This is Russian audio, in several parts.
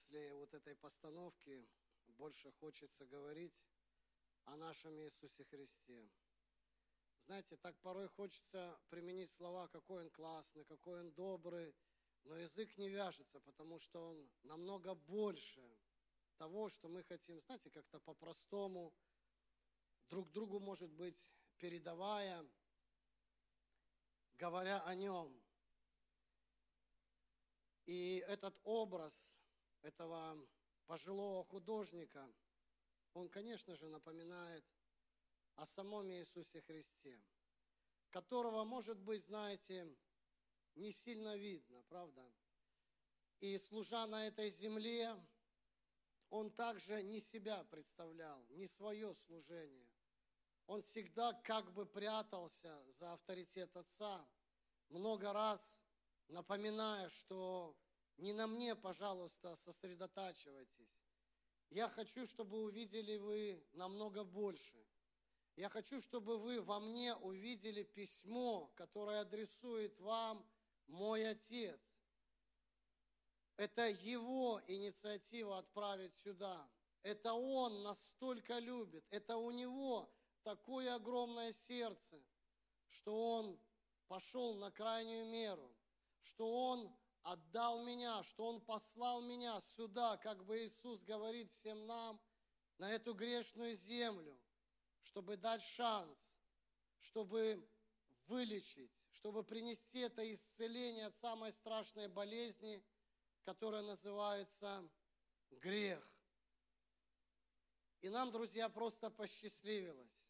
после вот этой постановки, больше хочется говорить о нашем Иисусе Христе. Знаете, так порой хочется применить слова, какой Он классный, какой Он добрый, но язык не вяжется, потому что Он намного больше того, что мы хотим, знаете, как-то по-простому, друг другу, может быть, передавая, говоря о Нем. И этот образ этого пожилого художника, он, конечно же, напоминает о самом Иисусе Христе, которого, может быть, знаете, не сильно видно, правда? И служа на этой земле, он также не себя представлял, не свое служение. Он всегда как бы прятался за авторитет Отца, много раз напоминая, что не на мне, пожалуйста, сосредотачивайтесь. Я хочу, чтобы увидели вы намного больше. Я хочу, чтобы вы во мне увидели письмо, которое адресует вам мой Отец. Это Его инициатива отправить сюда. Это Он настолько любит. Это у Него такое огромное сердце, что Он пошел на крайнюю меру, что Он отдал меня, что Он послал меня сюда, как бы Иисус говорит всем нам, на эту грешную землю, чтобы дать шанс, чтобы вылечить, чтобы принести это исцеление от самой страшной болезни, которая называется грех. И нам, друзья, просто посчастливилось.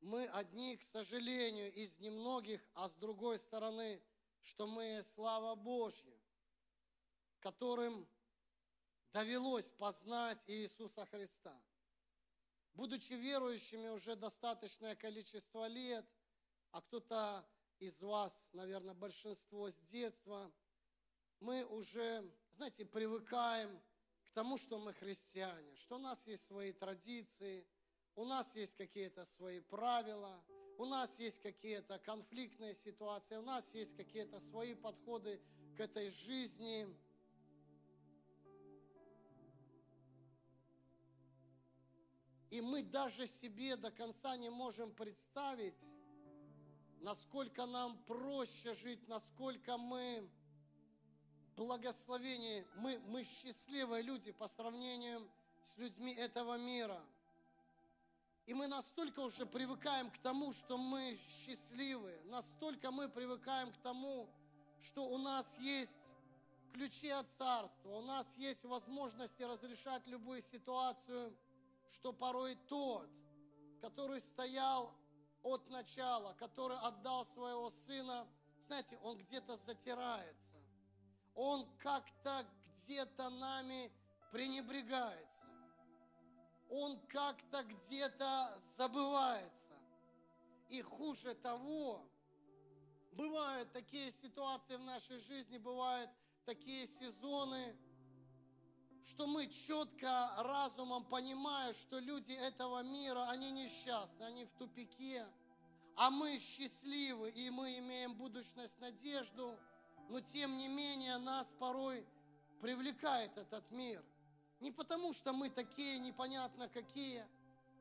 Мы одни, к сожалению, из немногих, а с другой стороны, что мы, слава Божья, которым довелось познать Иисуса Христа. Будучи верующими уже достаточное количество лет, а кто-то из вас, наверное, большинство с детства, мы уже, знаете, привыкаем к тому, что мы христиане, что у нас есть свои традиции, у нас есть какие-то свои правила, у нас есть какие-то конфликтные ситуации, у нас есть какие-то свои подходы к этой жизни. И мы даже себе до конца не можем представить, насколько нам проще жить, насколько мы благословение, мы, мы счастливые люди по сравнению с людьми этого мира. И мы настолько уже привыкаем к тому, что мы счастливы, настолько мы привыкаем к тому, что у нас есть ключи от царства, у нас есть возможности разрешать любую ситуацию, что порой тот, который стоял от начала, который отдал своего сына, знаете, он где-то затирается. Он как-то где-то нами пренебрегается. Он как-то где-то забывается. И хуже того, бывают такие ситуации в нашей жизни, бывают такие сезоны, что мы четко разумом понимаем, что люди этого мира, они несчастны, они в тупике, а мы счастливы, и мы имеем будущность, надежду, но тем не менее нас порой привлекает этот мир. Не потому, что мы такие непонятно какие,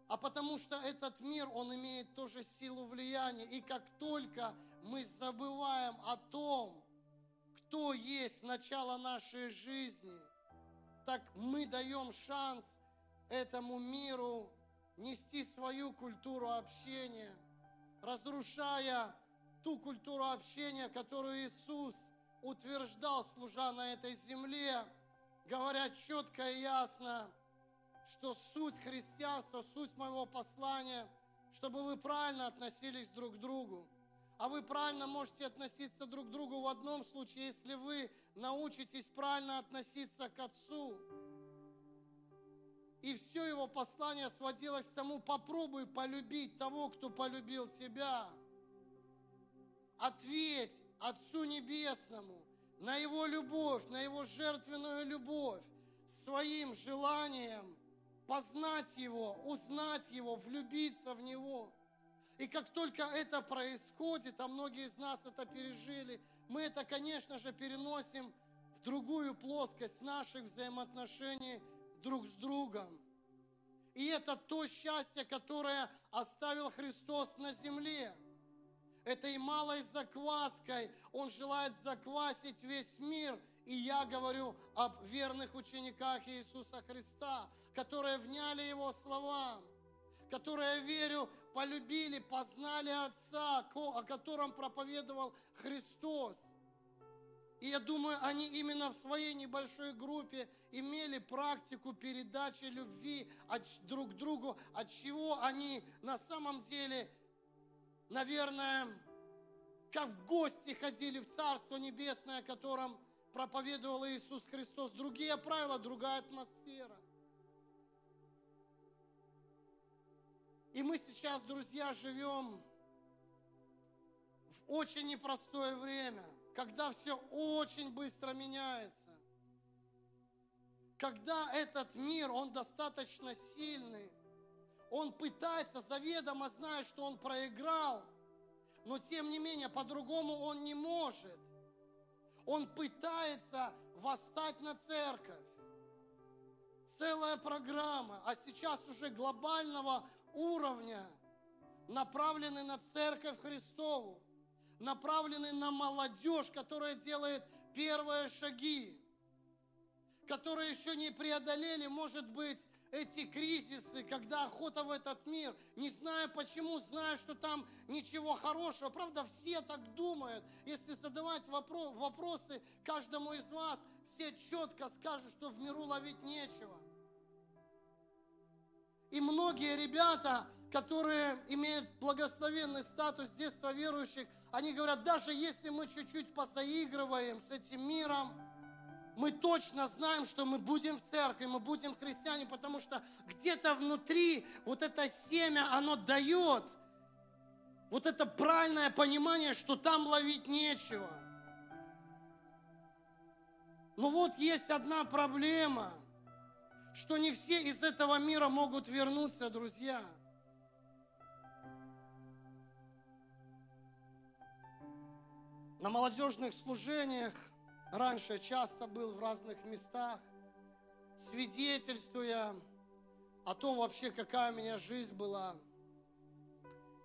а потому что этот мир, он имеет тоже силу влияния. И как только мы забываем о том, кто есть начало нашей жизни – так мы даем шанс этому миру нести свою культуру общения, разрушая ту культуру общения, которую Иисус утверждал, служа на этой земле, говоря четко и ясно, что суть христианства, суть моего послания, чтобы вы правильно относились друг к другу. А вы правильно можете относиться друг к другу в одном случае, если вы научитесь правильно относиться к Отцу. И все его послание сводилось к тому, попробуй полюбить того, кто полюбил тебя. Ответь Отцу Небесному на Его любовь, на Его жертвенную любовь, своим желанием познать Его, узнать Его, влюбиться в Него – и как только это происходит, а многие из нас это пережили, мы это, конечно же, переносим в другую плоскость наших взаимоотношений друг с другом. И это то счастье, которое оставил Христос на земле. Этой малой закваской Он желает заквасить весь мир. И я говорю об верных учениках Иисуса Христа, которые вняли Его словам, которые, верю, полюбили, познали Отца, о котором проповедовал Христос. И я думаю, они именно в своей небольшой группе имели практику передачи любви от, друг другу, от чего они на самом деле, наверное, как в гости ходили в Царство Небесное, о котором проповедовал Иисус Христос. Другие правила, другая атмосфера. И мы сейчас, друзья, живем в очень непростое время – когда все очень быстро меняется, когда этот мир, он достаточно сильный, он пытается, заведомо зная, что он проиграл, но тем не менее, по-другому он не может. Он пытается восстать на церковь. Целая программа, а сейчас уже глобального уровня, направлены на церковь Христову направлены на молодежь, которая делает первые шаги, которые еще не преодолели, может быть, эти кризисы, когда охота в этот мир, не зная почему, зная, что там ничего хорошего. Правда, все так думают. Если задавать вопросы каждому из вас, все четко скажут, что в миру ловить нечего. И многие ребята, которые имеют благословенный статус детства верующих, они говорят, даже если мы чуть-чуть посоигрываем с этим миром, мы точно знаем, что мы будем в церкви, мы будем христиане, потому что где-то внутри вот это семя, оно дает вот это правильное понимание, что там ловить нечего. Но вот есть одна проблема, что не все из этого мира могут вернуться, друзья – На молодежных служениях раньше часто был в разных местах, свидетельствуя о том вообще, какая у меня жизнь была,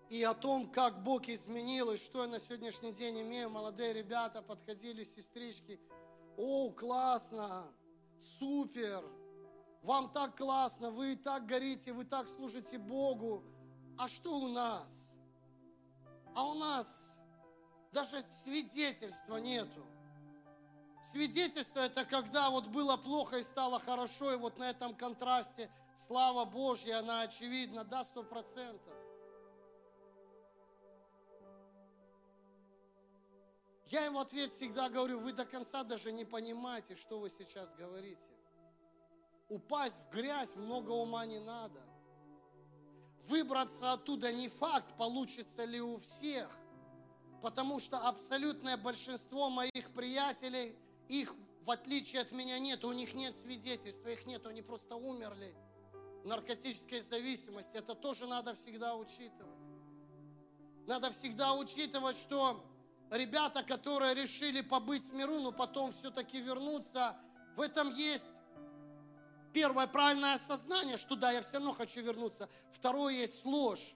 и о том, как Бог изменил, и что я на сегодняшний день имею. Молодые ребята подходили, сестрички, о, классно, супер, вам так классно, вы так горите, вы так служите Богу. А что у нас? А у нас даже свидетельства нету. Свидетельство это когда вот было плохо и стало хорошо, и вот на этом контрасте слава Божья, она очевидна, да, сто процентов. Я им в ответ всегда говорю, вы до конца даже не понимаете, что вы сейчас говорите. Упасть в грязь много ума не надо. Выбраться оттуда не факт, получится ли у всех потому что абсолютное большинство моих приятелей, их в отличие от меня нет, у них нет свидетельства, их нет, они просто умерли. Наркотической зависимости, это тоже надо всегда учитывать. Надо всегда учитывать, что ребята, которые решили побыть в миру, но потом все-таки вернуться, в этом есть первое правильное осознание, что да, я все равно хочу вернуться. Второе есть ложь.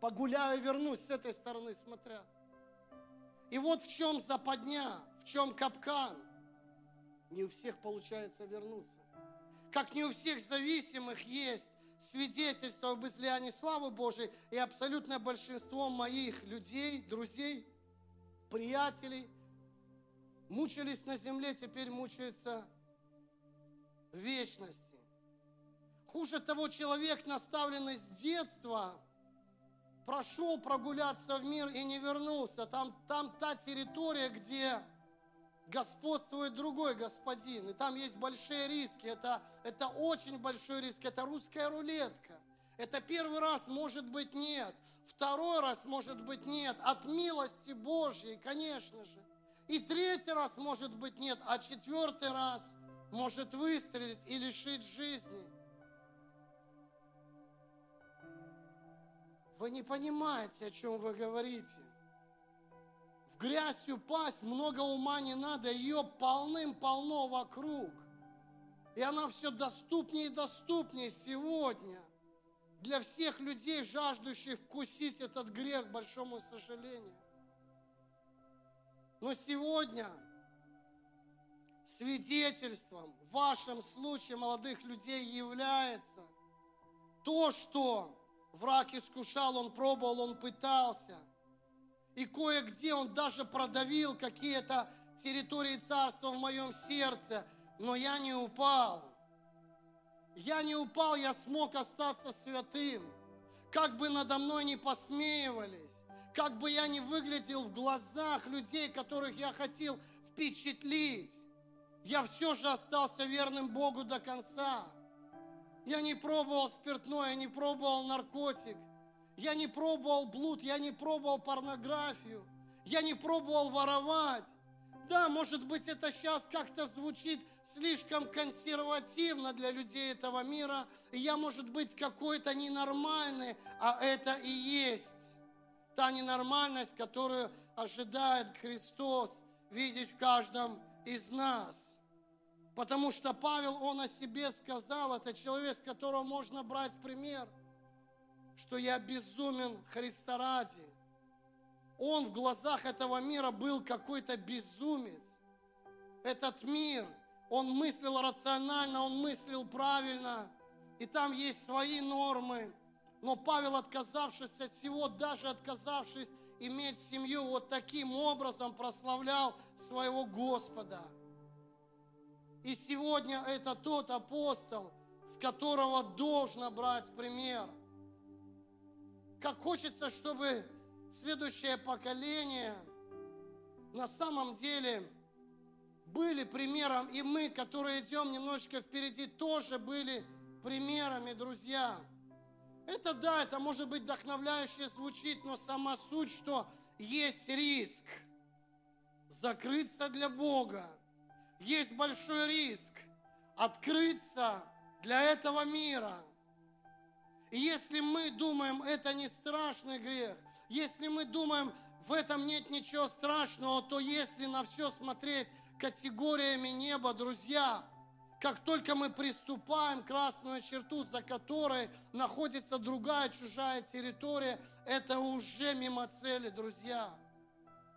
Погуляю, вернусь с этой стороны смотря. И вот в чем западня, чем капкан. Не у всех получается вернуться. Как не у всех зависимых есть свидетельство об излиянии славы Божией, и абсолютное большинство моих людей, друзей, приятелей мучились на земле, теперь мучаются в вечности. Хуже того, человек, наставленный с детства – прошел прогуляться в мир и не вернулся. Там, там та территория, где господствует другой господин. И там есть большие риски. Это, это очень большой риск. Это русская рулетка. Это первый раз, может быть, нет. Второй раз, может быть, нет. От милости Божьей, конечно же. И третий раз, может быть, нет. А четвертый раз может выстрелить и лишить жизни. Вы не понимаете, о чем вы говорите. В грязь упасть, много ума не надо, ее полным-полно вокруг. И она все доступнее и доступнее сегодня для всех людей, жаждущих вкусить этот грех, большому сожалению. Но сегодня свидетельством в вашем случае молодых людей является то, что враг искушал, он пробовал, он пытался. И кое-где он даже продавил какие-то территории царства в моем сердце, но я не упал. Я не упал, я смог остаться святым. Как бы надо мной не посмеивались, как бы я не выглядел в глазах людей, которых я хотел впечатлить, я все же остался верным Богу до конца. Я не пробовал спиртное, я не пробовал наркотик, я не пробовал блуд, я не пробовал порнографию, я не пробовал воровать. Да, может быть, это сейчас как-то звучит слишком консервативно для людей этого мира, я, может быть, какой-то ненормальный, а это и есть та ненормальность, которую ожидает Христос видеть в каждом из нас. Потому что Павел, он о себе сказал, это человек, с которого можно брать пример, что я безумен Христа ради. Он в глазах этого мира был какой-то безумец. Этот мир, он мыслил рационально, он мыслил правильно, и там есть свои нормы. Но Павел, отказавшись от всего, даже отказавшись иметь семью, вот таким образом прославлял своего Господа. И сегодня это тот апостол, с которого должно брать пример. Как хочется, чтобы следующее поколение на самом деле были примером, и мы, которые идем немножечко впереди, тоже были примерами, друзья. Это да, это может быть вдохновляюще звучит, но сама суть, что есть риск закрыться для Бога. Есть большой риск открыться для этого мира. И если мы думаем, это не страшный грех, если мы думаем, в этом нет ничего страшного, то если на все смотреть категориями неба, друзья, как только мы приступаем красную черту, за которой находится другая чужая территория, это уже мимо цели, друзья.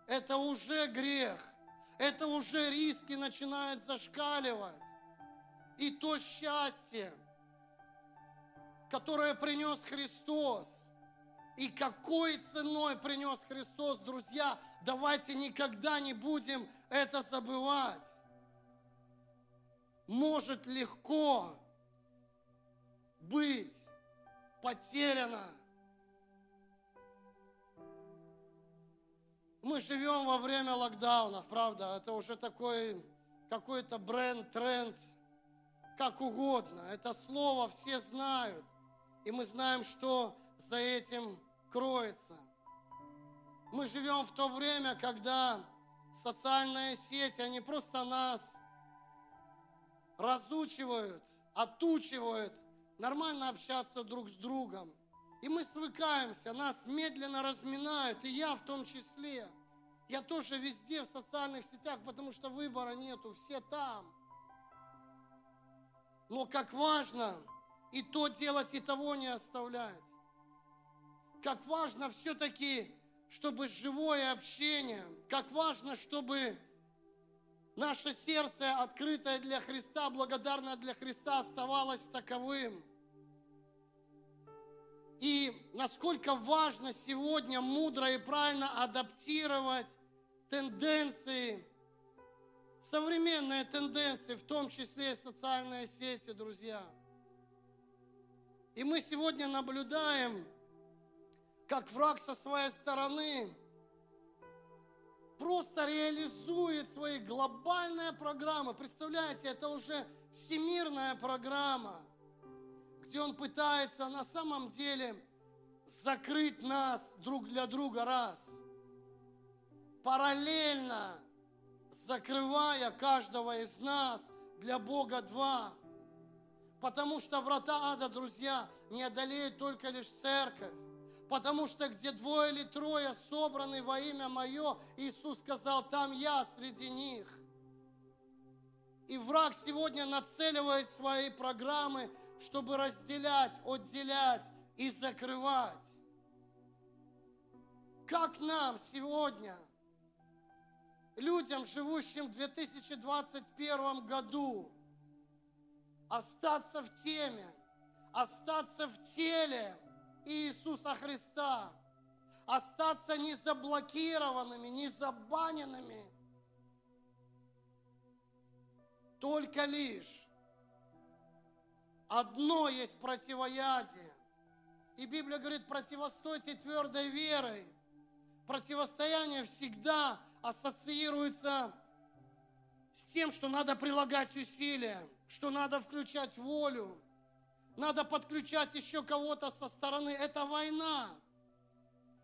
Это уже грех. Это уже риски начинают зашкаливать. И то счастье, которое принес Христос, и какой ценой принес Христос, друзья, давайте никогда не будем это забывать может легко быть потеряна. Мы живем во время локдаунов, правда? Это уже такой какой-то бренд, тренд, как угодно. Это слово все знают. И мы знаем, что за этим кроется. Мы живем в то время, когда социальные сети, они просто нас разучивают, отучивают нормально общаться друг с другом. И мы свыкаемся, нас медленно разминают, и я в том числе. Я тоже везде в социальных сетях, потому что выбора нету, все там. Но как важно и то делать, и того не оставлять. Как важно все-таки, чтобы живое общение, как важно, чтобы наше сердце, открытое для Христа, благодарное для Христа, оставалось таковым. И насколько важно сегодня мудро и правильно адаптировать тенденции, современные тенденции, в том числе и социальные сети, друзья. И мы сегодня наблюдаем, как враг со своей стороны – просто реализует свои глобальные программы. Представляете, это уже всемирная программа, где он пытается на самом деле закрыть нас друг для друга раз. Параллельно закрывая каждого из нас для Бога два. Потому что врата ада, друзья, не одолеют только лишь церковь. Потому что где двое или трое собраны во имя Мое, Иисус сказал, там я среди них. И враг сегодня нацеливает свои программы, чтобы разделять, отделять и закрывать. Как нам сегодня, людям, живущим в 2021 году, остаться в теме, остаться в теле Иисуса Христа, остаться не заблокированными, не забаненными, только лишь одно есть противоядие. И Библия говорит, противостойте твердой верой. Противостояние всегда ассоциируется с тем, что надо прилагать усилия, что надо включать волю, надо подключать еще кого-то со стороны. Это война.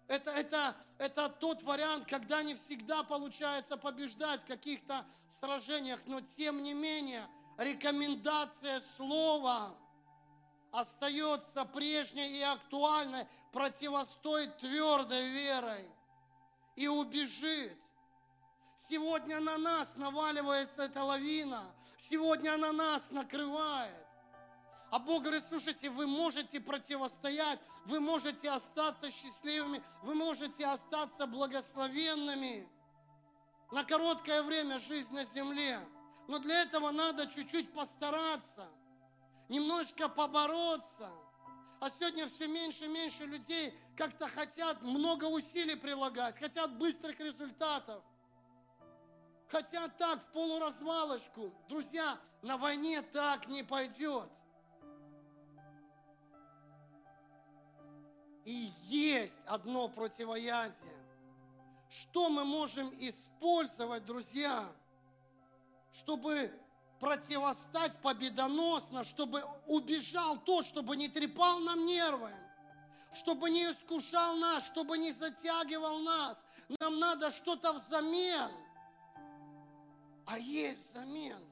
Это, это, это тот вариант, когда не всегда получается побеждать в каких-то сражениях, но тем не менее рекомендация слова остается прежней и актуальной, противостоит твердой верой и убежит. Сегодня на нас наваливается эта лавина, сегодня на нас накрывает. А Бог говорит, слушайте, вы можете противостоять, вы можете остаться счастливыми, вы можете остаться благословенными на короткое время жизнь на земле. Но для этого надо чуть-чуть постараться, немножко побороться. А сегодня все меньше и меньше людей как-то хотят много усилий прилагать, хотят быстрых результатов. Хотят так, в полуразвалочку. Друзья, на войне так не пойдет. И есть одно противоядие. Что мы можем использовать, друзья, чтобы противостать победоносно, чтобы убежал тот, чтобы не трепал нам нервы, чтобы не искушал нас, чтобы не затягивал нас. Нам надо что-то взамен. А есть взамен.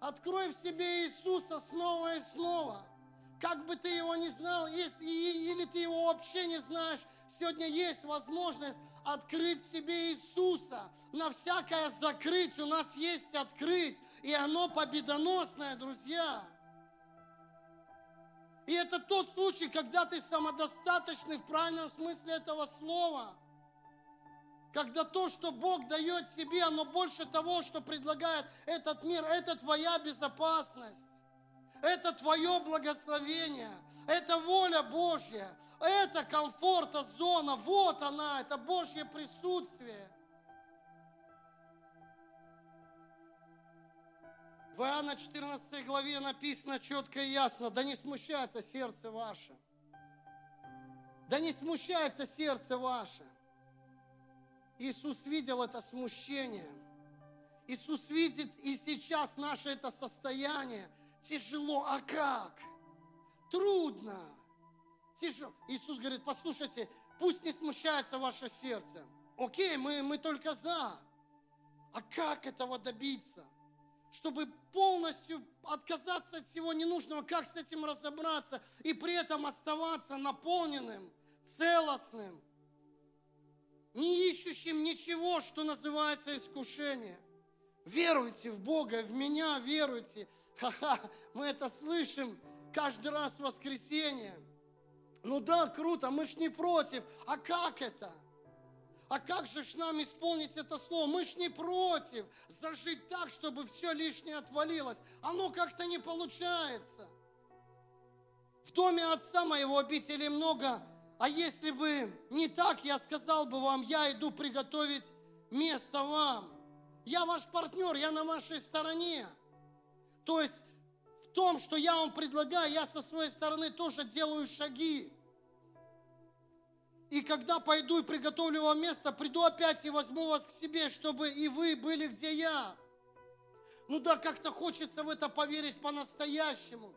Открой в себе Иисуса снова и снова – как бы ты его не знал, если, или ты его вообще не знаешь, сегодня есть возможность открыть себе Иисуса. На всякое закрыть у нас есть открыть, и оно победоносное, друзья. И это тот случай, когда ты самодостаточный в правильном смысле этого слова. Когда то, что Бог дает тебе, оно больше того, что предлагает этот мир, это твоя безопасность. Это твое благословение, это воля Божья, это комфорта зона, вот она, это Божье присутствие. В Иоанна 14 главе написано четко и ясно, да не смущается сердце ваше. Да не смущается сердце ваше. Иисус видел это смущение. Иисус видит и сейчас наше это состояние тяжело, а как? Трудно, тяжело. Иисус говорит, послушайте, пусть не смущается ваше сердце. Окей, мы, мы только за. А как этого добиться? Чтобы полностью отказаться от всего ненужного, как с этим разобраться и при этом оставаться наполненным, целостным, не ищущим ничего, что называется искушение. Веруйте в Бога, в меня веруйте, Ха-ха, мы это слышим каждый раз в воскресенье. Ну да, круто, мы ж не против. А как это? А как же ж нам исполнить это слово? Мы ж не против зажить так, чтобы все лишнее отвалилось. Оно как-то не получается. В доме отца моего обители много, а если бы не так, я сказал бы вам, я иду приготовить место вам. Я ваш партнер, я на вашей стороне. То есть в том, что я вам предлагаю, я со своей стороны тоже делаю шаги. И когда пойду и приготовлю вам место, приду опять и возьму вас к себе, чтобы и вы были, где я. Ну да, как-то хочется в это поверить по-настоящему,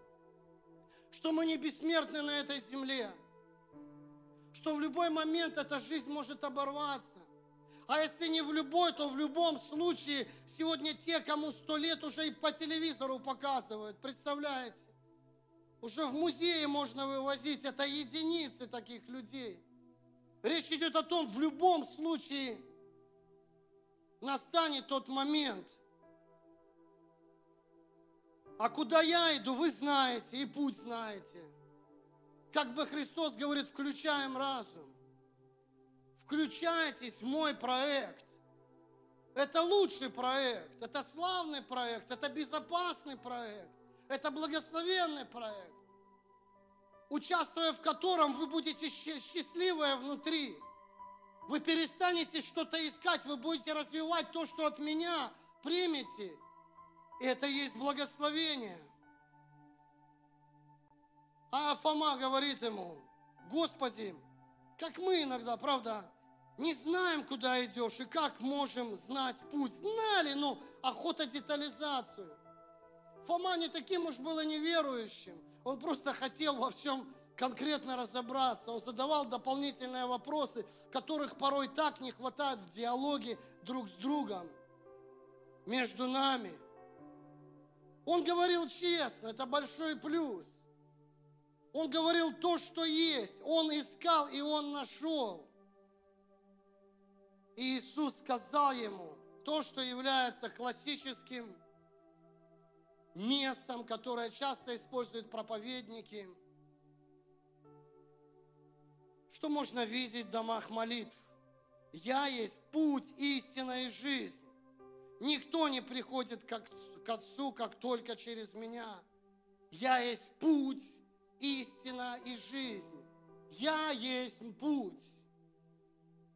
что мы не бессмертны на этой земле, что в любой момент эта жизнь может оборваться. А если не в любой, то в любом случае сегодня те, кому сто лет уже и по телевизору показывают, представляете? Уже в музее можно вывозить, это единицы таких людей. Речь идет о том, в любом случае настанет тот момент. А куда я иду, вы знаете, и путь знаете. Как бы Христос говорит, включаем разум. Включайтесь в мой проект. Это лучший проект, это славный проект, это безопасный проект, это благословенный проект, участвуя в котором вы будете счастливые внутри. Вы перестанете что-то искать, вы будете развивать то, что от меня примете. И это есть благословение. А Фома говорит ему, Господи, как мы иногда, правда, не знаем, куда идешь и как можем знать путь. Знали, но охота детализацию. Фома не таким уж было неверующим. Он просто хотел во всем конкретно разобраться. Он задавал дополнительные вопросы, которых порой так не хватает в диалоге друг с другом, между нами. Он говорил честно, это большой плюс. Он говорил то, что есть. Он искал, и он нашел. И Иисус сказал ему то, что является классическим местом, которое часто используют проповедники, что можно видеть в домах молитв. Я есть путь, истина и жизнь. Никто не приходит к Отцу, как только через меня. Я есть путь, истина и жизнь. Я есть путь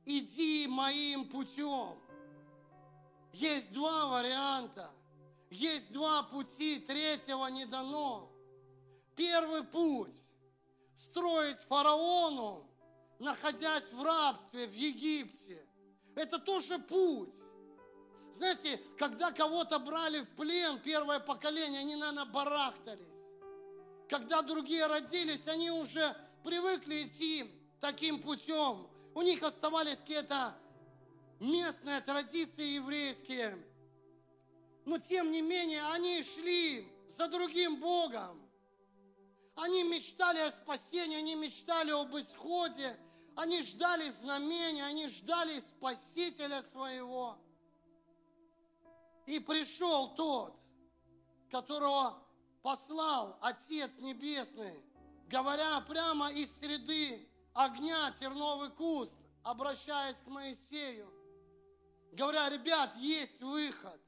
иди моим путем. Есть два варианта, есть два пути, третьего не дано. Первый путь – строить фараону, находясь в рабстве в Египте. Это тоже путь. Знаете, когда кого-то брали в плен, первое поколение, они, наверное, барахтались. Когда другие родились, они уже привыкли идти таким путем. У них оставались какие-то местные традиции еврейские. Но тем не менее они шли за другим Богом. Они мечтали о спасении, они мечтали об исходе, они ждали знамения, они ждали Спасителя своего. И пришел тот, которого послал Отец Небесный, говоря прямо из среды огня терновый куст, обращаясь к Моисею, говоря, ребят, есть выход.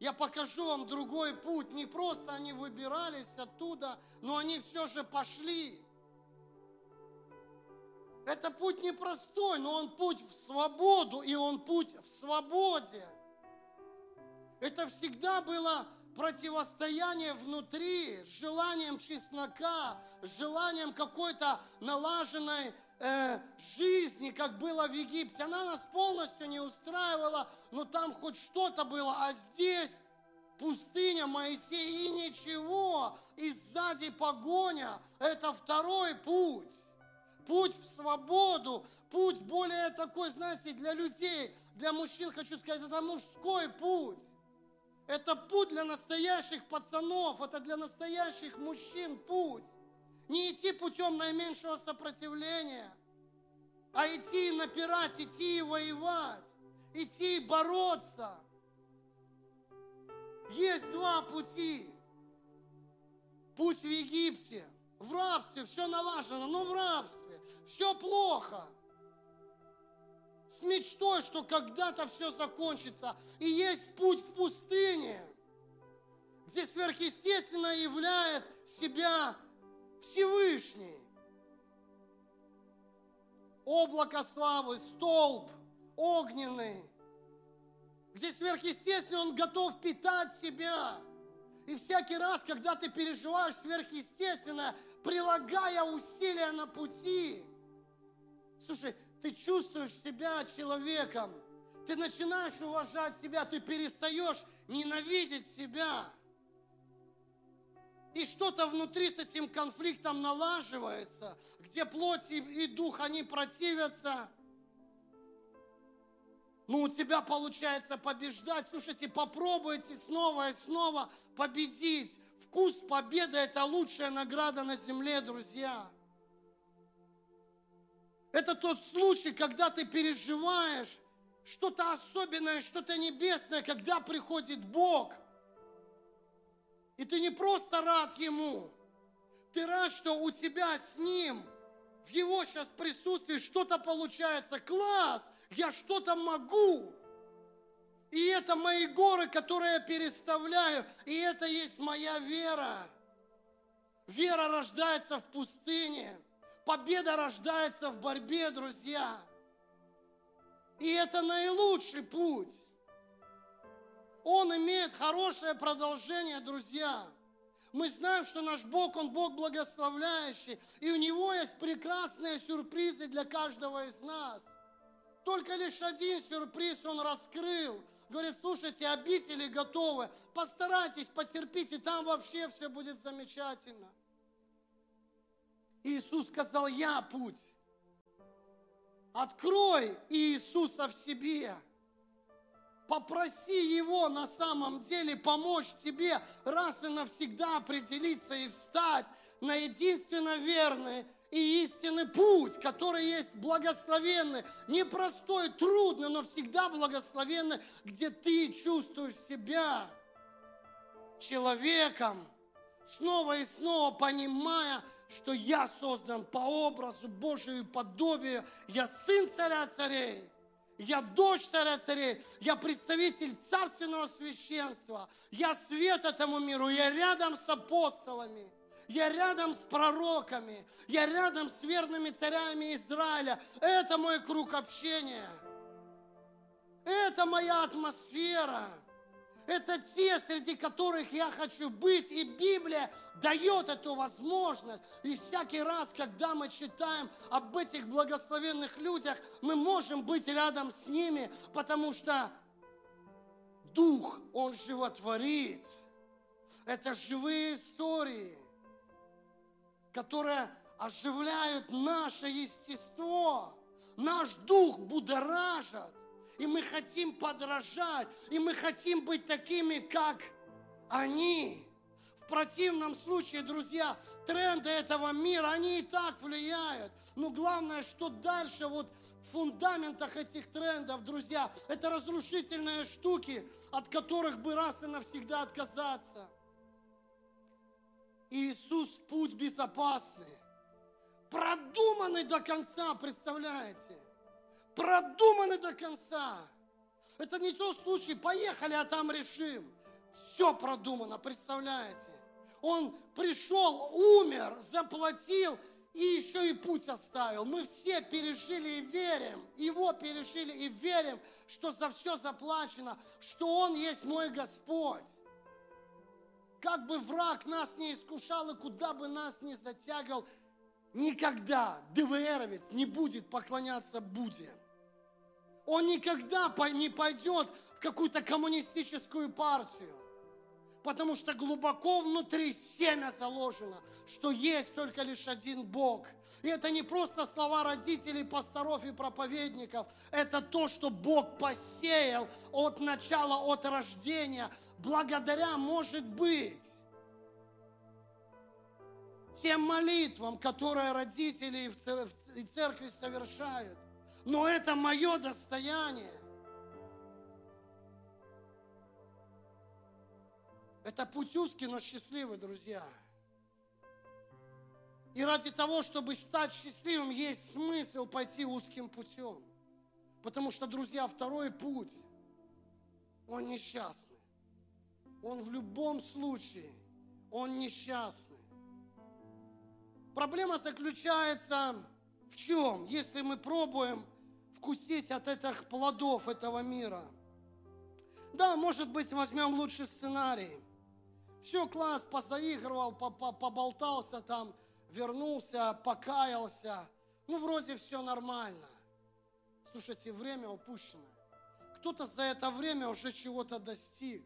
Я покажу вам другой путь. Не просто они выбирались оттуда, но они все же пошли. Это путь непростой, но он путь в свободу, и он путь в свободе. Это всегда было противостояние внутри, с желанием чеснока, с желанием какой-то налаженной э, жизни, как было в Египте. Она нас полностью не устраивала, но там хоть что-то было, а здесь пустыня Моисея и ничего, и сзади погоня. Это второй путь. Путь в свободу, путь более такой, знаете, для людей, для мужчин, хочу сказать, это мужской путь. Это путь для настоящих пацанов, это для настоящих мужчин путь. Не идти путем наименьшего сопротивления, а идти и напирать, идти и воевать, идти и бороться. Есть два пути. Путь в Египте, в рабстве, все налажено, но в рабстве, все плохо – с мечтой, что когда-то все закончится. И есть путь в пустыне, где сверхъестественно являет себя Всевышний. Облако славы, столб огненный, где сверхъестественно Он готов питать себя. И всякий раз, когда ты переживаешь сверхъестественное, прилагая усилия на пути, слушай, ты чувствуешь себя человеком, ты начинаешь уважать себя, ты перестаешь ненавидеть себя. И что-то внутри с этим конфликтом налаживается, где плоть и дух, они противятся. Ну, у тебя получается побеждать. Слушайте, попробуйте снова и снова победить Вкус победы – это лучшая награда на земле, друзья. Это тот случай, когда ты переживаешь что-то особенное, что-то небесное, когда приходит Бог. И ты не просто рад Ему, ты рад, что у тебя с Ним, в Его сейчас присутствии что-то получается. Класс, я что-то могу. И это мои горы, которые я переставляю. И это есть моя вера. Вера рождается в пустыне. Победа рождается в борьбе, друзья. И это наилучший путь. Он имеет хорошее продолжение, друзья. Мы знаем, что наш Бог, Он Бог благословляющий, и у Него есть прекрасные сюрпризы для каждого из нас. Только лишь один сюрприз Он раскрыл. Говорит, слушайте, обители готовы, постарайтесь, потерпите, там вообще все будет замечательно. Иисус сказал, я путь. Открой Иисуса в себе. Попроси Его на самом деле помочь тебе раз и навсегда определиться и встать на единственно верный и истинный путь, который есть благословенный, непростой, трудный, но всегда благословенный, где ты чувствуешь себя человеком, снова и снова понимая, что я создан по образу Божию и подобию, я сын царя царей, я дочь царя царей, я представитель царственного священства, я свет этому миру, я рядом с апостолами, я рядом с пророками, я рядом с верными царями Израиля. Это мой круг общения. Это моя атмосфера. Это те, среди которых я хочу быть. И Библия дает эту возможность. И всякий раз, когда мы читаем об этих благословенных людях, мы можем быть рядом с ними, потому что Дух, Он животворит. Это живые истории, которые оживляют наше естество. Наш дух будоражат и мы хотим подражать, и мы хотим быть такими, как они. В противном случае, друзья, тренды этого мира, они и так влияют. Но главное, что дальше вот в фундаментах этих трендов, друзья, это разрушительные штуки, от которых бы раз и навсегда отказаться. Иисус путь безопасный, продуманный до конца, представляете? Продуманы до конца. Это не тот случай, поехали, а там решим. Все продумано, представляете? Он пришел, умер, заплатил и еще и путь оставил. Мы все пережили и верим, его пережили и верим, что за все заплачено, что Он есть мой Господь. Как бы враг нас не искушал и куда бы нас не затягивал, никогда ДВРовец не будет поклоняться Будде. Он никогда не пойдет в какую-то коммунистическую партию. Потому что глубоко внутри семя заложено, что есть только лишь один Бог. И это не просто слова родителей, пасторов и проповедников. Это то, что Бог посеял от начала, от рождения. Благодаря, может быть, тем молитвам, которые родители и церкви совершают но это мое достояние. Это путь узкий, но счастливый, друзья. И ради того, чтобы стать счастливым, есть смысл пойти узким путем. Потому что, друзья, второй путь, он несчастный. Он в любом случае, он несчастный. Проблема заключается в чем? Если мы пробуем вкусить от этих плодов этого мира. Да, может быть, возьмем лучший сценарий. Все, класс, позаигрывал, поболтался там, вернулся, покаялся. Ну, вроде все нормально. Слушайте, время упущено. Кто-то за это время уже чего-то достиг.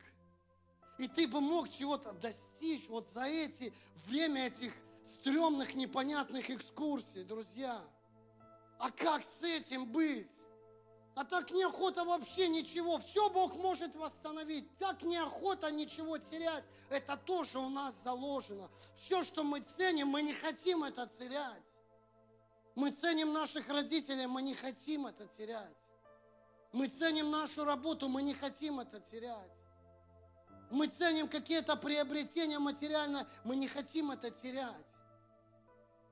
И ты бы мог чего-то достичь вот за эти время этих стрёмных, непонятных экскурсий, друзья. А как с этим быть? А так неохота вообще ничего. Все Бог может восстановить. Так неохота ничего терять. Это тоже у нас заложено. Все, что мы ценим, мы не хотим это терять. Мы ценим наших родителей, мы не хотим это терять. Мы ценим нашу работу, мы не хотим это терять. Мы ценим какие-то приобретения материальные, мы не хотим это терять.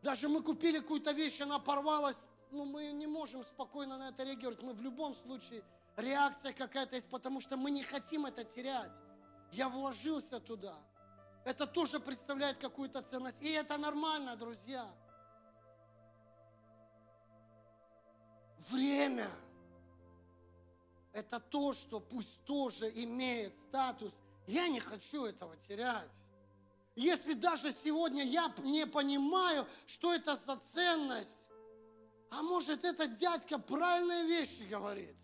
Даже мы купили какую-то вещь, она порвалась, ну мы не можем спокойно на это реагировать. Мы в любом случае, реакция какая-то есть, потому что мы не хотим это терять. Я вложился туда. Это тоже представляет какую-то ценность. И это нормально, друзья. Время – это то, что пусть тоже имеет статус. Я не хочу этого терять. Если даже сегодня я не понимаю, что это за ценность, а может этот дядька правильные вещи говорит.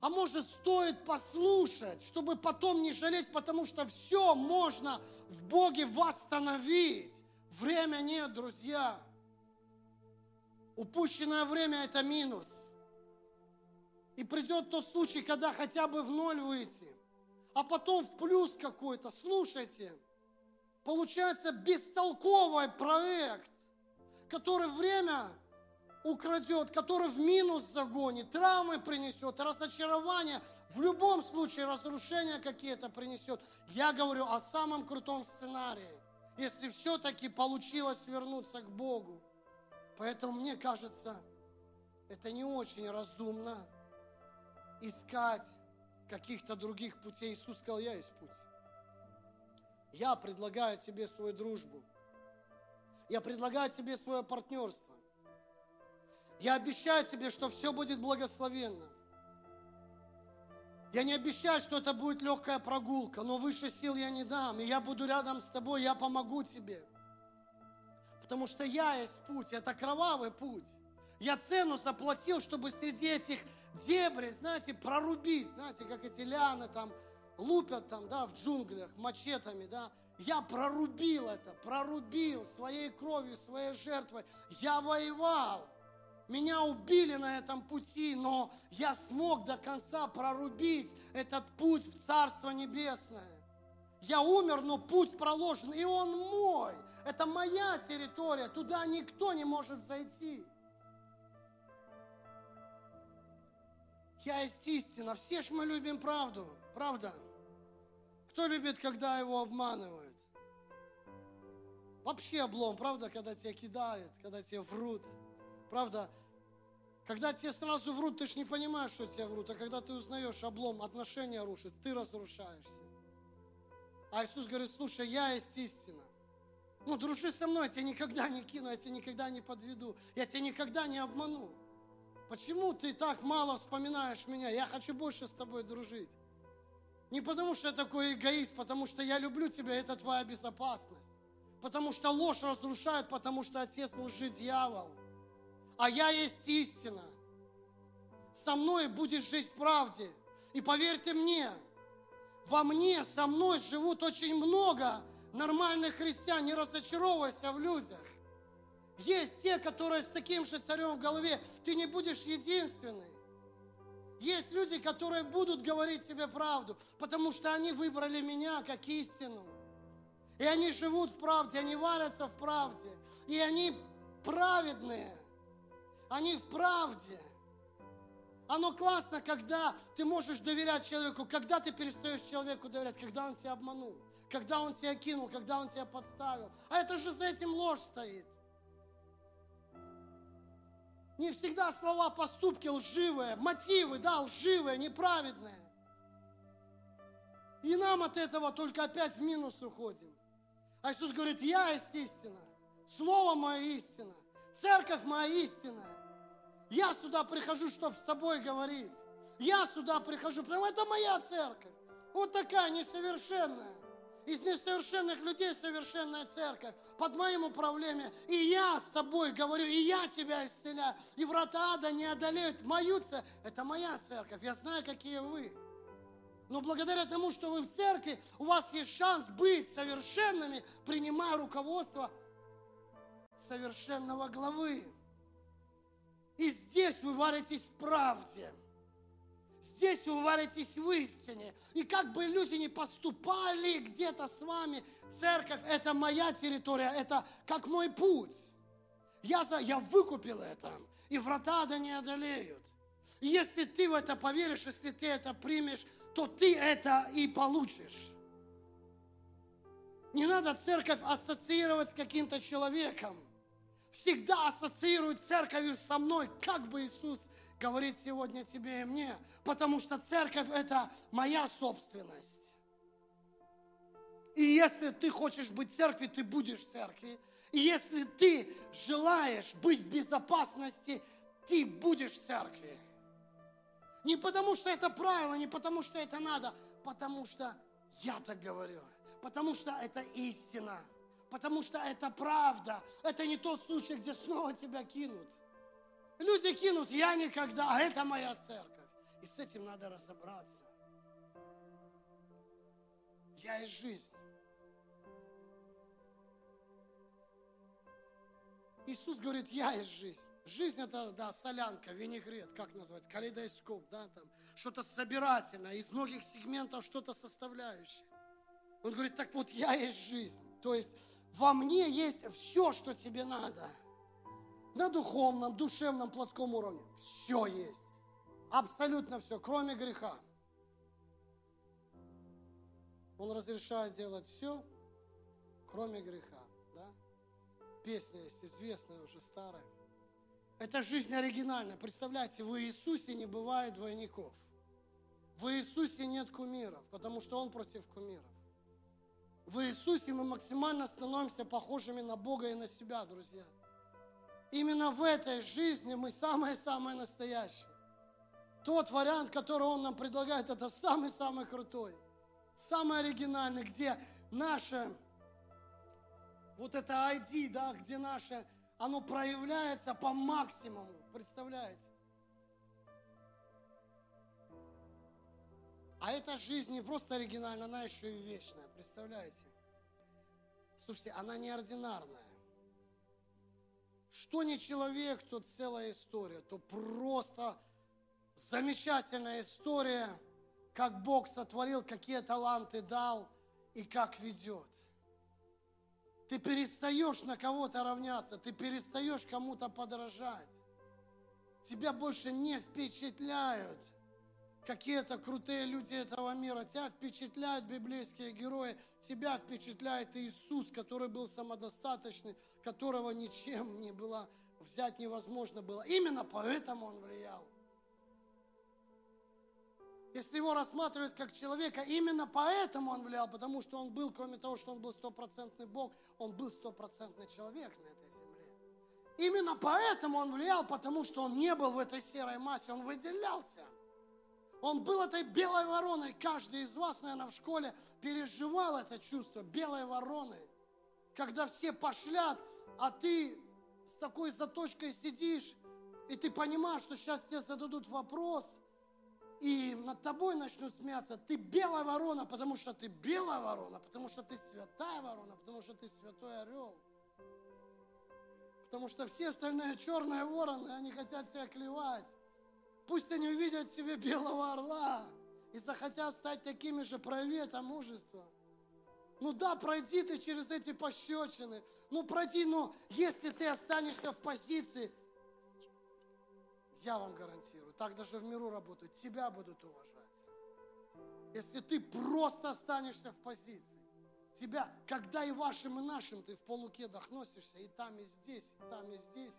А может стоит послушать, чтобы потом не жалеть, потому что все можно в Боге восстановить. Время нет, друзья. Упущенное время – это минус. И придет тот случай, когда хотя бы в ноль выйти, а потом в плюс какой-то. Слушайте – Получается бестолковый проект, который время украдет, который в минус загонит, травмы принесет, разочарование, в любом случае разрушения какие-то принесет. Я говорю о самом крутом сценарии, если все-таки получилось вернуться к Богу. Поэтому мне кажется, это не очень разумно искать каких-то других путей. Иисус сказал, я есть путь. Я предлагаю тебе свою дружбу. Я предлагаю тебе свое партнерство. Я обещаю тебе, что все будет благословенно. Я не обещаю, что это будет легкая прогулка, но выше сил я не дам. И я буду рядом с тобой, я помогу тебе. Потому что я есть путь, это кровавый путь. Я цену заплатил, чтобы среди этих дебрей, знаете, прорубить, знаете, как эти ляны там, лупят там, да, в джунглях мачетами, да, я прорубил это, прорубил своей кровью, своей жертвой. Я воевал. Меня убили на этом пути, но я смог до конца прорубить этот путь в Царство Небесное. Я умер, но путь проложен, и он мой. Это моя территория, туда никто не может зайти. Я есть истина. Все ж мы любим правду, правда? Кто любит, когда его обманывают? Вообще облом, правда, когда тебя кидают, когда тебе врут. Правда, когда тебе сразу врут, ты же не понимаешь, что тебе врут. А когда ты узнаешь облом, отношения рушатся, ты разрушаешься. А Иисус говорит, слушай, я есть истина. Ну, дружи со мной, я тебя никогда не кину, я тебя никогда не подведу, я тебя никогда не обману. Почему ты так мало вспоминаешь меня? Я хочу больше с тобой дружить. Не потому, что я такой эгоист, потому что я люблю тебя, это твоя безопасность. Потому что ложь разрушает, потому что отец лжи дьявол. А я есть истина. Со мной будешь жить в правде. И поверьте мне, во мне, со мной живут очень много нормальных христиан. Не разочаровывайся в людях. Есть те, которые с таким же царем в голове. Ты не будешь единственный. Есть люди, которые будут говорить тебе правду, потому что они выбрали меня как истину. И они живут в правде, они варятся в правде. И они праведные. Они в правде. Оно классно, когда ты можешь доверять человеку, когда ты перестаешь человеку доверять, когда он тебя обманул, когда он тебя кинул, когда он тебя подставил. А это же за этим ложь стоит. Не всегда слова, поступки лживые, мотивы, да, лживые, неправедные. И нам от этого только опять в минус уходим. А Иисус говорит, я есть истина, Слово мое истина, Церковь моя истина. Я сюда прихожу, чтобы с тобой говорить. Я сюда прихожу, что это моя церковь. Вот такая несовершенная. Из несовершенных людей совершенная церковь под моим управлением. И я с тобой говорю, и я тебя исцеляю. И врата ада не одолеют мою церковь. Это моя церковь. Я знаю, какие вы. Но благодаря тому, что вы в церкви, у вас есть шанс быть совершенными, принимая руководство совершенного главы. И здесь вы варитесь в правде. Здесь вы варитесь в истине. И как бы люди не поступали где-то с вами, церковь – это моя территория, это как мой путь. Я, за, я выкупил это, и врата да не одолеют. И если ты в это поверишь, если ты это примешь, то ты это и получишь. Не надо церковь ассоциировать с каким-то человеком. Всегда ассоциируй церковью со мной, как бы Иисус говорит сегодня тебе и мне. Потому что церковь – это моя собственность. И если ты хочешь быть церкви, ты будешь церкви. И если ты желаешь быть в безопасности, ты будешь церкви. Не потому что это правило, не потому что это надо, потому что я так говорю, потому что это истина, потому что это правда. Это не тот случай, где снова тебя кинут. Люди кинут, я никогда, а это моя церковь. И с этим надо разобраться. Я есть жизнь. Иисус говорит, я есть жизнь. Жизнь это, да, солянка, винегрет, как назвать, калейдоскоп, да, там, что-то собирательное, из многих сегментов что-то составляющее. Он говорит, так вот, я есть жизнь. То есть во мне есть все, что тебе надо. На духовном, душевном, плотском уровне. Все есть. Абсолютно все, кроме греха. Он разрешает делать все, кроме греха. Да? Песня есть известная, уже старая. Это жизнь оригинальная. Представляете, в Иисусе не бывает двойников. В Иисусе нет кумиров, потому что Он против кумиров. В Иисусе мы максимально становимся похожими на Бога и на себя, друзья. Именно в этой жизни мы самые-самые настоящие. Тот вариант, который Он нам предлагает, это самый-самый крутой, самый оригинальный, где наше, вот это ID, да, где наше оно проявляется по максимуму. Представляете? А эта жизнь не просто оригинальная, она еще и вечная. Представляете? Слушайте, она неординарная. Что не человек, то целая история, то просто замечательная история, как Бог сотворил, какие таланты дал и как ведет. Ты перестаешь на кого-то равняться, ты перестаешь кому-то подражать. Тебя больше не впечатляют какие-то крутые люди этого мира. Тебя впечатляют библейские герои, тебя впечатляет Иисус, который был самодостаточный, которого ничем не было взять невозможно было. Именно поэтому он влиял. Если его рассматривать как человека, именно поэтому он влиял, потому что он был, кроме того, что он был стопроцентный Бог, он был стопроцентный человек на этой земле. Именно поэтому он влиял, потому что он не был в этой серой массе, он выделялся. Он был этой белой вороной. Каждый из вас, наверное, в школе переживал это чувство белой вороны. Когда все пошлят, а ты с такой заточкой сидишь, и ты понимаешь, что сейчас тебе зададут вопрос – и над тобой начнут смеяться. Ты белая ворона, потому что ты белая ворона, потому что ты святая ворона, потому что ты святой орел. Потому что все остальные черные вороны, они хотят тебя клевать. Пусть они увидят в себе белого орла и захотят стать такими же, прояви это мужество. Ну да, пройди ты через эти пощечины. Ну пройди, но если ты останешься в позиции, я вам гарантирую, так даже в миру работают, тебя будут уважать. Если ты просто останешься в позиции, тебя, когда и вашим, и нашим ты в полукедах носишься, и там, и здесь, и там, и здесь.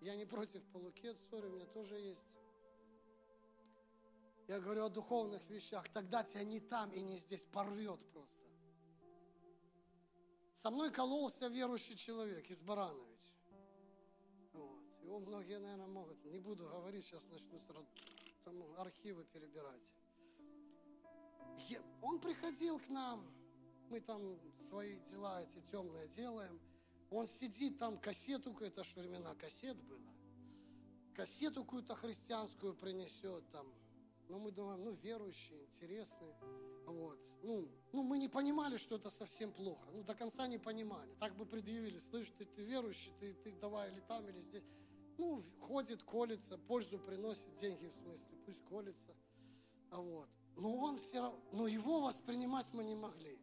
Я не против полукед, сори, у меня тоже есть. Я говорю о духовных вещах, тогда тебя не там и не здесь порвет просто. Со мной кололся верующий человек из Барановича. Его многие, наверное, могут. Не буду говорить, сейчас начну сразу там, архивы перебирать. Он приходил к нам, мы там свои дела эти темные делаем. Он сидит там, кассету, это ж времена кассет было. Кассету какую-то христианскую принесет там. Но мы думаем, ну, верующие, интересные. Вот. Ну, ну, мы не понимали, что это совсем плохо. Ну, до конца не понимали. Так бы предъявили, слышь, ты, ты верующий, ты, ты давай или там, или здесь. Ну, ходит, колется, пользу приносит, деньги в смысле, пусть колется. А вот. Но он все равно, но его воспринимать мы не могли.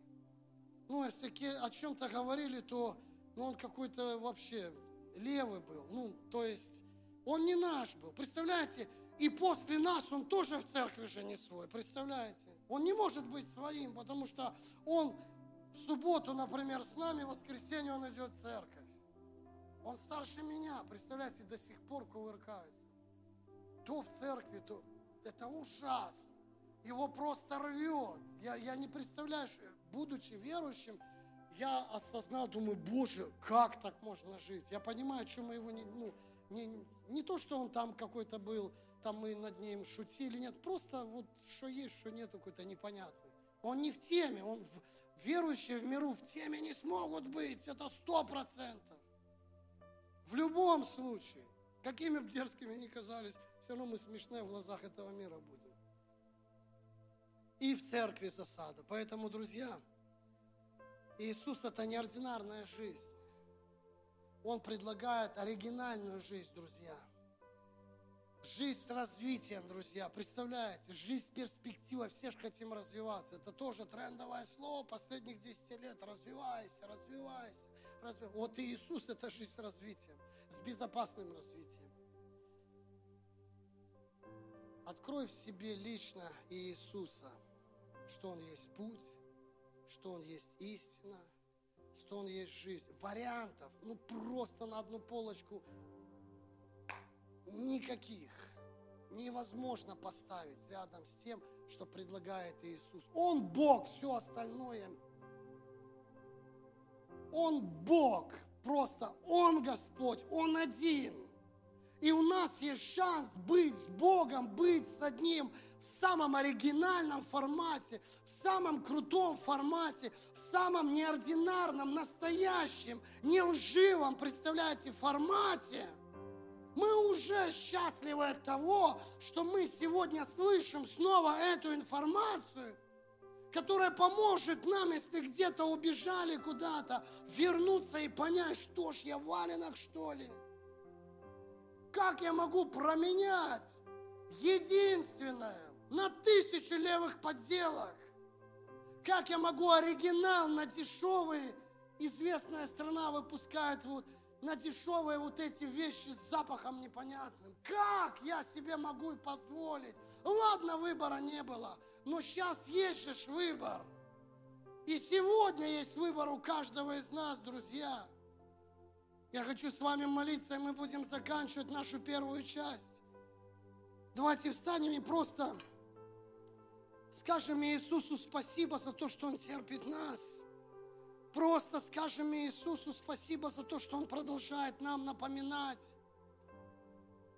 Ну, если о чем-то говорили, то ну, он какой-то вообще левый был. Ну, то есть он не наш был. Представляете, и после нас он тоже в церкви же не свой. Представляете? Он не может быть своим, потому что он в субботу, например, с нами, в воскресенье он идет в церковь. Он старше меня, представляете, до сих пор кувыркается. То в церкви, то... Это ужасно. Его просто рвет. Я, я не представляю, будучи верующим, я осознал, думаю, Боже, как так можно жить? Я понимаю, что мы его не, ну, не, не то, что он там какой-то был, там мы над ним шутили, нет, просто вот что есть, что нет, какой-то непонятный. Он не в теме, он в, верующие в миру в теме не смогут быть, это сто процентов. В любом случае, какими бы дерзкими ни казались, все равно мы смешные в глазах этого мира будем. И в церкви засада. Поэтому, друзья, Иисус это неординарная жизнь. Он предлагает оригинальную жизнь, друзья. Жизнь с развитием, друзья. Представляете, жизнь с перспективой. Все же хотим развиваться. Это тоже трендовое слово последних 10 лет. Развивайся, развивайся. развивайся. Вот и Иисус – это жизнь с развитием, с безопасным развитием. Открой в себе лично Иисуса, что Он есть путь, что Он есть истина – что Он есть жизнь. Вариантов, ну просто на одну полочку никаких невозможно поставить рядом с тем, что предлагает Иисус. Он Бог, все остальное. Он Бог, просто Он Господь, Он один. И у нас есть шанс быть с Богом, быть с одним в самом оригинальном формате, в самом крутом формате, в самом неординарном, настоящем, не лживом, представляете, формате. Мы уже счастливы от того, что мы сегодня слышим снова эту информацию, которая поможет нам, если где-то убежали куда-то, вернуться и понять, что ж я валенок, что ли? Как я могу променять единственное, на тысячу левых подделок. Как я могу оригинал на дешевые, известная страна выпускает вот на дешевые вот эти вещи с запахом непонятным. Как я себе могу позволить? Ладно, выбора не было, но сейчас есть же выбор. И сегодня есть выбор у каждого из нас, друзья. Я хочу с вами молиться, и мы будем заканчивать нашу первую часть. Давайте встанем и просто Скажем Иисусу спасибо за то, что Он терпит нас. Просто скажем Иисусу спасибо за то, что Он продолжает нам напоминать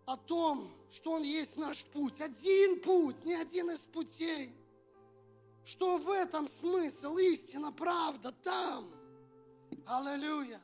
о том, что Он есть наш путь. Один путь, не один из путей. Что в этом смысл, истина, правда, там. Аллилуйя.